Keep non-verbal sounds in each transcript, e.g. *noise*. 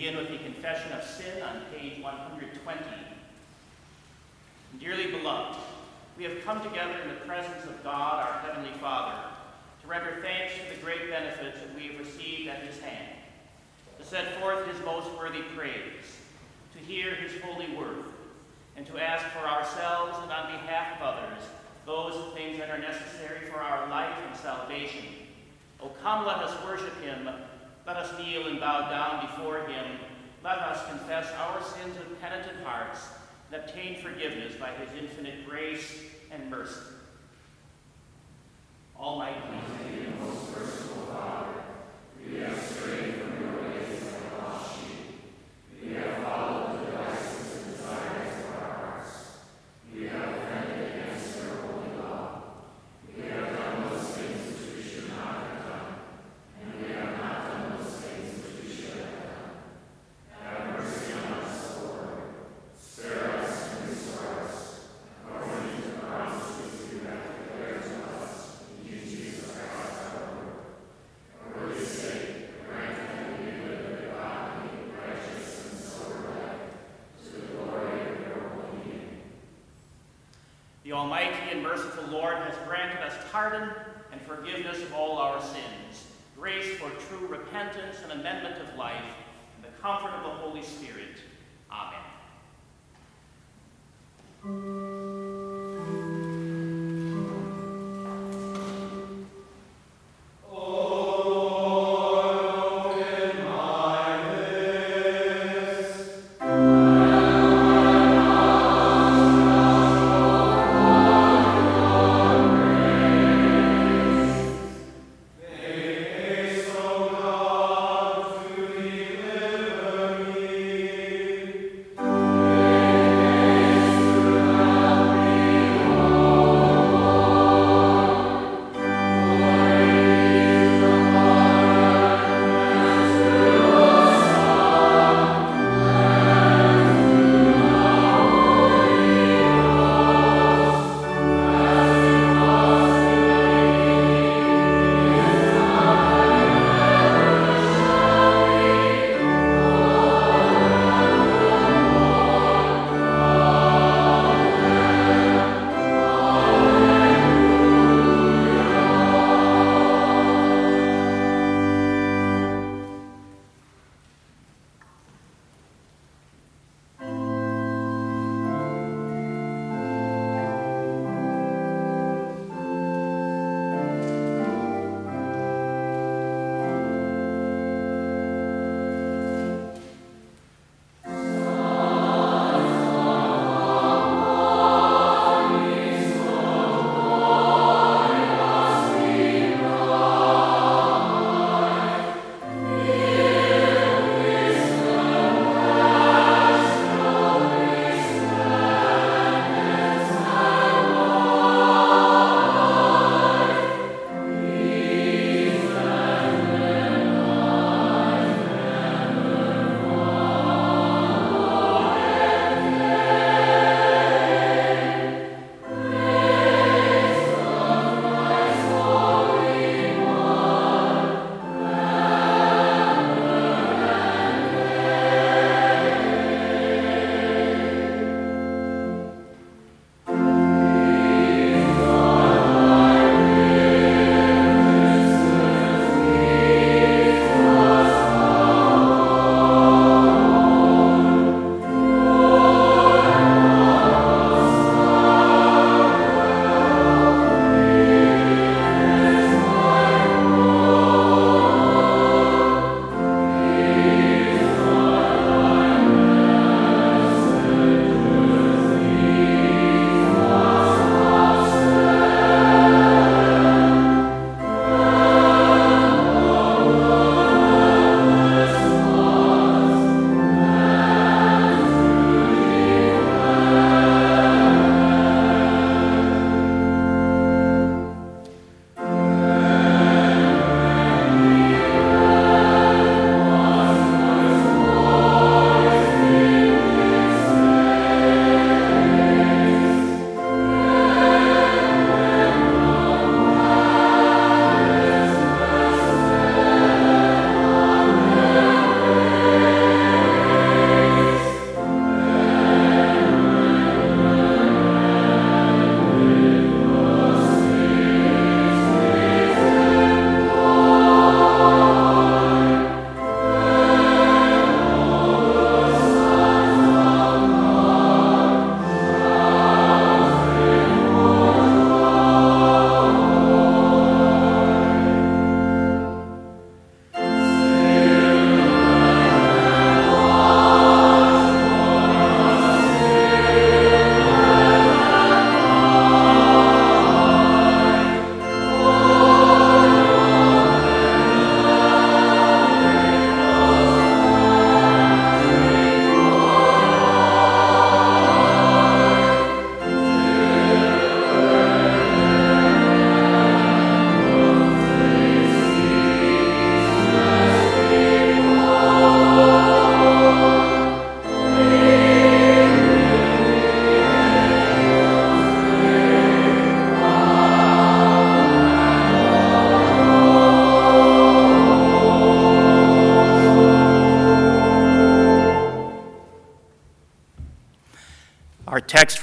begin with a confession of sin obtain forgiveness by his infinite grace and mercy. Almighty Almighty and merciful Lord has granted us pardon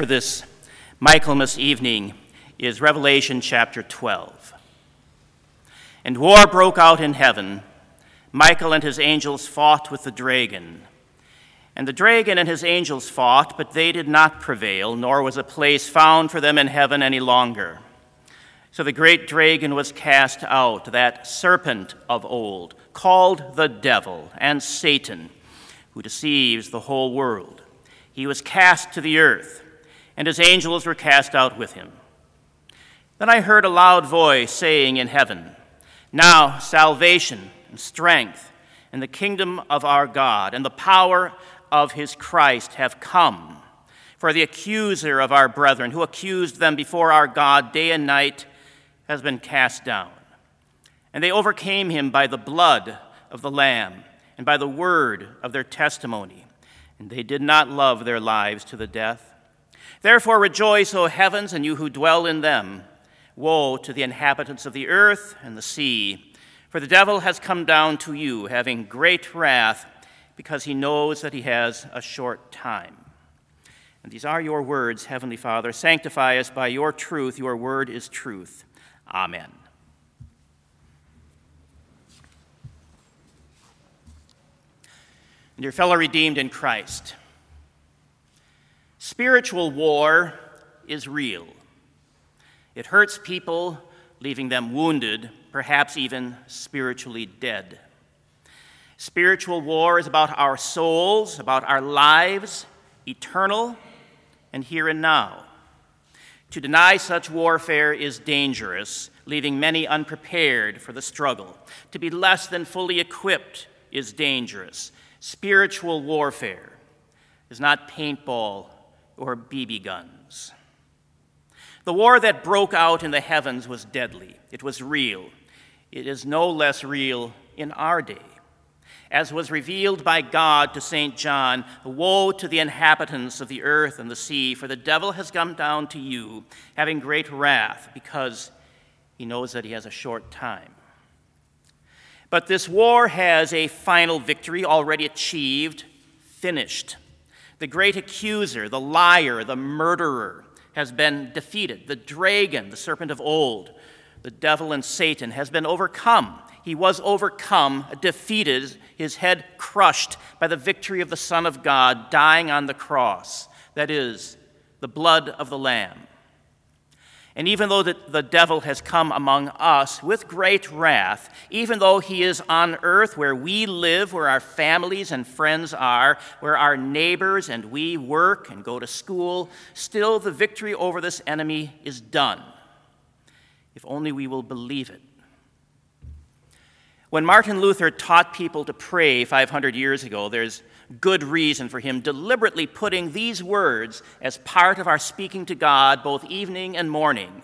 this Michaelmas evening is Revelation chapter 12. And war broke out in heaven. Michael and his angels fought with the dragon. And the dragon and his angels fought, but they did not prevail, nor was a place found for them in heaven any longer. So the great dragon was cast out, that serpent of old, called the devil and Satan, who deceives the whole world. He was cast to the earth and his angels were cast out with him. Then I heard a loud voice saying in heaven, Now salvation and strength and the kingdom of our God and the power of his Christ have come. For the accuser of our brethren, who accused them before our God day and night, has been cast down. And they overcame him by the blood of the Lamb and by the word of their testimony. And they did not love their lives to the death. Therefore rejoice, O heavens, and you who dwell in them. Woe to the inhabitants of the earth and the sea, for the devil has come down to you, having great wrath, because he knows that he has a short time. And these are your words, Heavenly Father. Sanctify us by your truth. Your word is truth. Amen. And your fellow redeemed in Christ. Spiritual war is real. It hurts people, leaving them wounded, perhaps even spiritually dead. Spiritual war is about our souls, about our lives, eternal and here and now. To deny such warfare is dangerous, leaving many unprepared for the struggle. To be less than fully equipped is dangerous. Spiritual warfare is not paintball or BB guns. The war that broke out in the heavens was deadly, it was real. It is no less real in our day. As was revealed by God to St. John, Woe to the inhabitants of the earth and the sea, for the devil has come down to you, having great wrath, because he knows that he has a short time. But this war has a final victory already achieved, finished. The great accuser, the liar, the murderer has been defeated. The dragon, the serpent of old, the devil and Satan has been overcome. He was overcome, defeated, his head crushed by the victory of the Son of God dying on the cross. That is, the blood of the Lamb. And even though the, the devil has come among us with great wrath, even though he is on earth where we live, where our families and friends are, where our neighbors and we work and go to school, still the victory over this enemy is done. If only we will believe it. When Martin Luther taught people to pray 500 years ago, there's good reason for him deliberately putting these words as part of our speaking to God both evening and morning.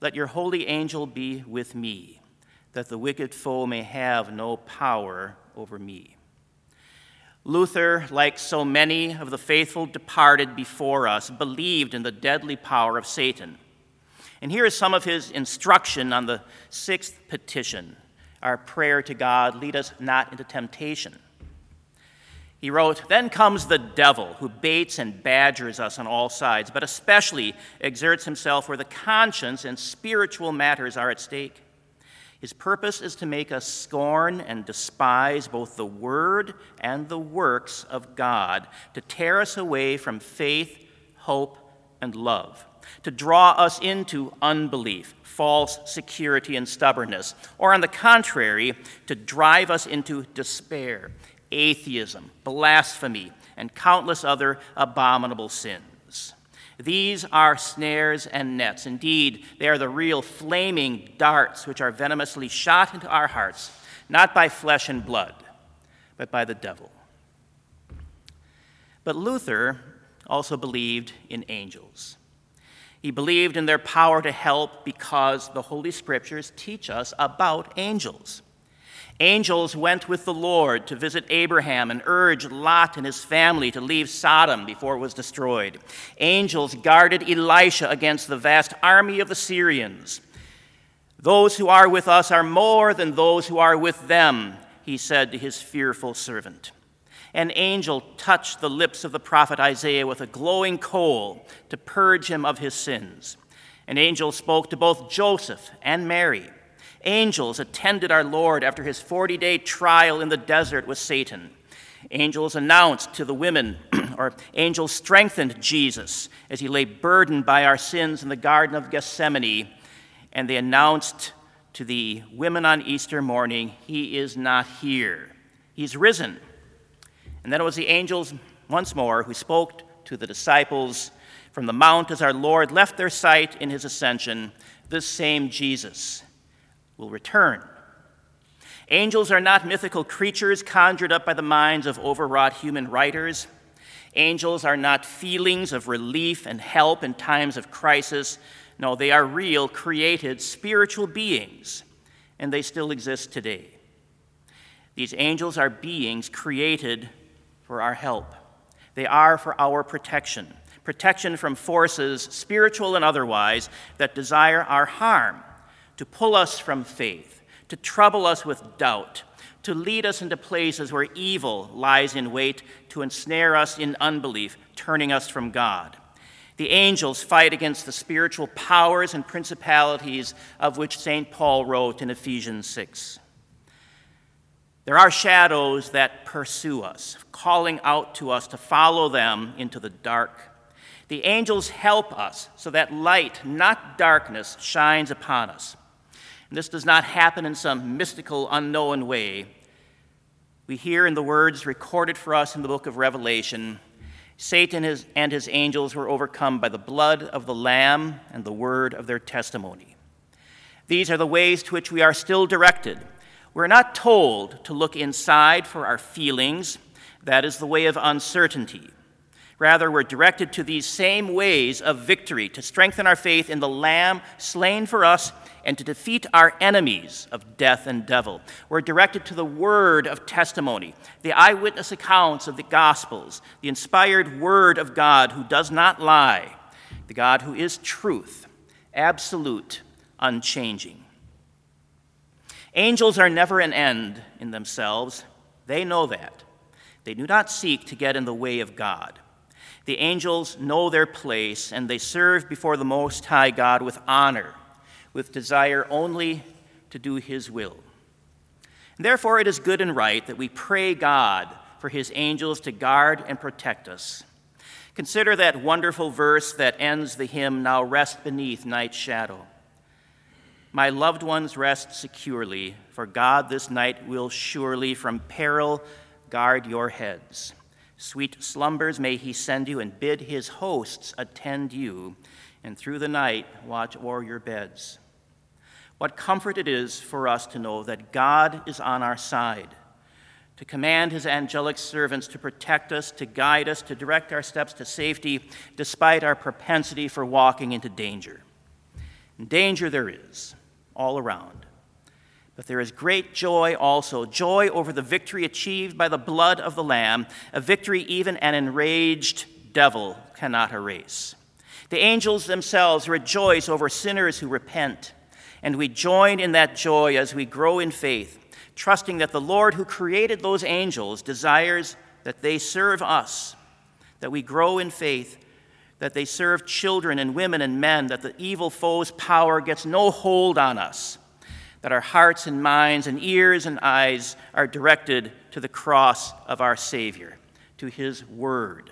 Let your holy angel be with me, that the wicked foe may have no power over me. Luther, like so many of the faithful departed before us, believed in the deadly power of Satan. And here is some of his instruction on the sixth petition our prayer to God, lead us not into temptation. He wrote, Then comes the devil, who baits and badgers us on all sides, but especially exerts himself where the conscience and spiritual matters are at stake. His purpose is to make us scorn and despise both the word and the works of God, to tear us away from faith, hope, and love, to draw us into unbelief, false security and stubbornness, or on the contrary, to drive us into despair, atheism, blasphemy, and countless other abominable sins. These are snares and nets. Indeed, they are the real flaming darts which are venomously shot into our hearts, not by flesh and blood, but by the devil. But Luther also believed in angels. He believed in their power to help because the Holy Scriptures teach us about angels. Angels went with the Lord to visit Abraham and urge Lot and his family to leave Sodom before it was destroyed. Angels guarded Elisha against the vast army of the Syrians. Those who are with us are more than those who are with them, he said to his fearful servant. An angel touched the lips of the prophet Isaiah with a glowing coal to purge him of his sins. An angel spoke to both Joseph and Mary. Angels attended our Lord after his 40 day trial in the desert with Satan. Angels announced to the women, *clears throat* or angels strengthened Jesus as he lay burdened by our sins in the Garden of Gethsemane, and they announced to the women on Easter morning, He is not here. He's risen. And then it was the angels once more who spoke to the disciples from the mount as our Lord left their sight in his ascension. This same Jesus will return. Angels are not mythical creatures conjured up by the minds of overwrought human writers. Angels are not feelings of relief and help in times of crisis. No, they are real, created, spiritual beings, and they still exist today. These angels are beings created for our help, they are for our protection protection from forces, spiritual and otherwise, that desire our harm, to pull us from faith, to trouble us with doubt, to lead us into places where evil lies in wait, to ensnare us in unbelief, turning us from God. The angels fight against the spiritual powers and principalities of which St. Paul wrote in Ephesians 6. There are shadows that pursue us, calling out to us to follow them into the dark. The angels help us so that light, not darkness, shines upon us. And this does not happen in some mystical, unknown way. We hear in the words recorded for us in the book of Revelation Satan and his angels were overcome by the blood of the Lamb and the word of their testimony. These are the ways to which we are still directed we're not told to look inside for our feelings. That is the way of uncertainty. Rather, we're directed to these same ways of victory to strengthen our faith in the Lamb slain for us and to defeat our enemies of death and devil. We're directed to the word of testimony, the eyewitness accounts of the Gospels, the inspired word of God who does not lie, the God who is truth, absolute, unchanging. Angels are never an end in themselves. They know that. They do not seek to get in the way of God. The angels know their place and they serve before the Most High God with honor, with desire only to do His will. And therefore, it is good and right that we pray God for His angels to guard and protect us. Consider that wonderful verse that ends the hymn, Now Rest Beneath Night's Shadow. My loved ones rest securely, for God this night will surely from peril guard your heads. Sweet slumbers may he send you, and bid his hosts attend you, and through the night watch o'er your beds. What comfort it is for us to know that God is on our side, to command his angelic servants to protect us, to guide us, to direct our steps to safety, despite our propensity for walking into danger. danger there is all around. But there is great joy also joy over the victory achieved by the blood of the Lamb, a victory even an enraged devil cannot erase. The angels themselves rejoice over sinners who repent, and we join in that joy as we grow in faith, trusting that the Lord who created those angels desires that they serve us, that we grow in faith that they serve children and women and men, that the evil foe's power gets no hold on us, that our hearts and minds and ears and eyes are directed to the cross of our Savior, to His Word,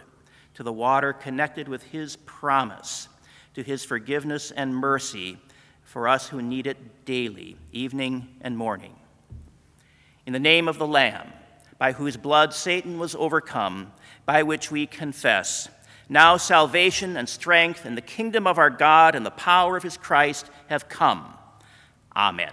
to the water connected with His promise, to His forgiveness and mercy for us who need it daily, evening and morning. In the name of the Lamb, by whose blood Satan was overcome, by which we confess, now salvation and strength and the kingdom of our God and the power of his Christ have come. Amen.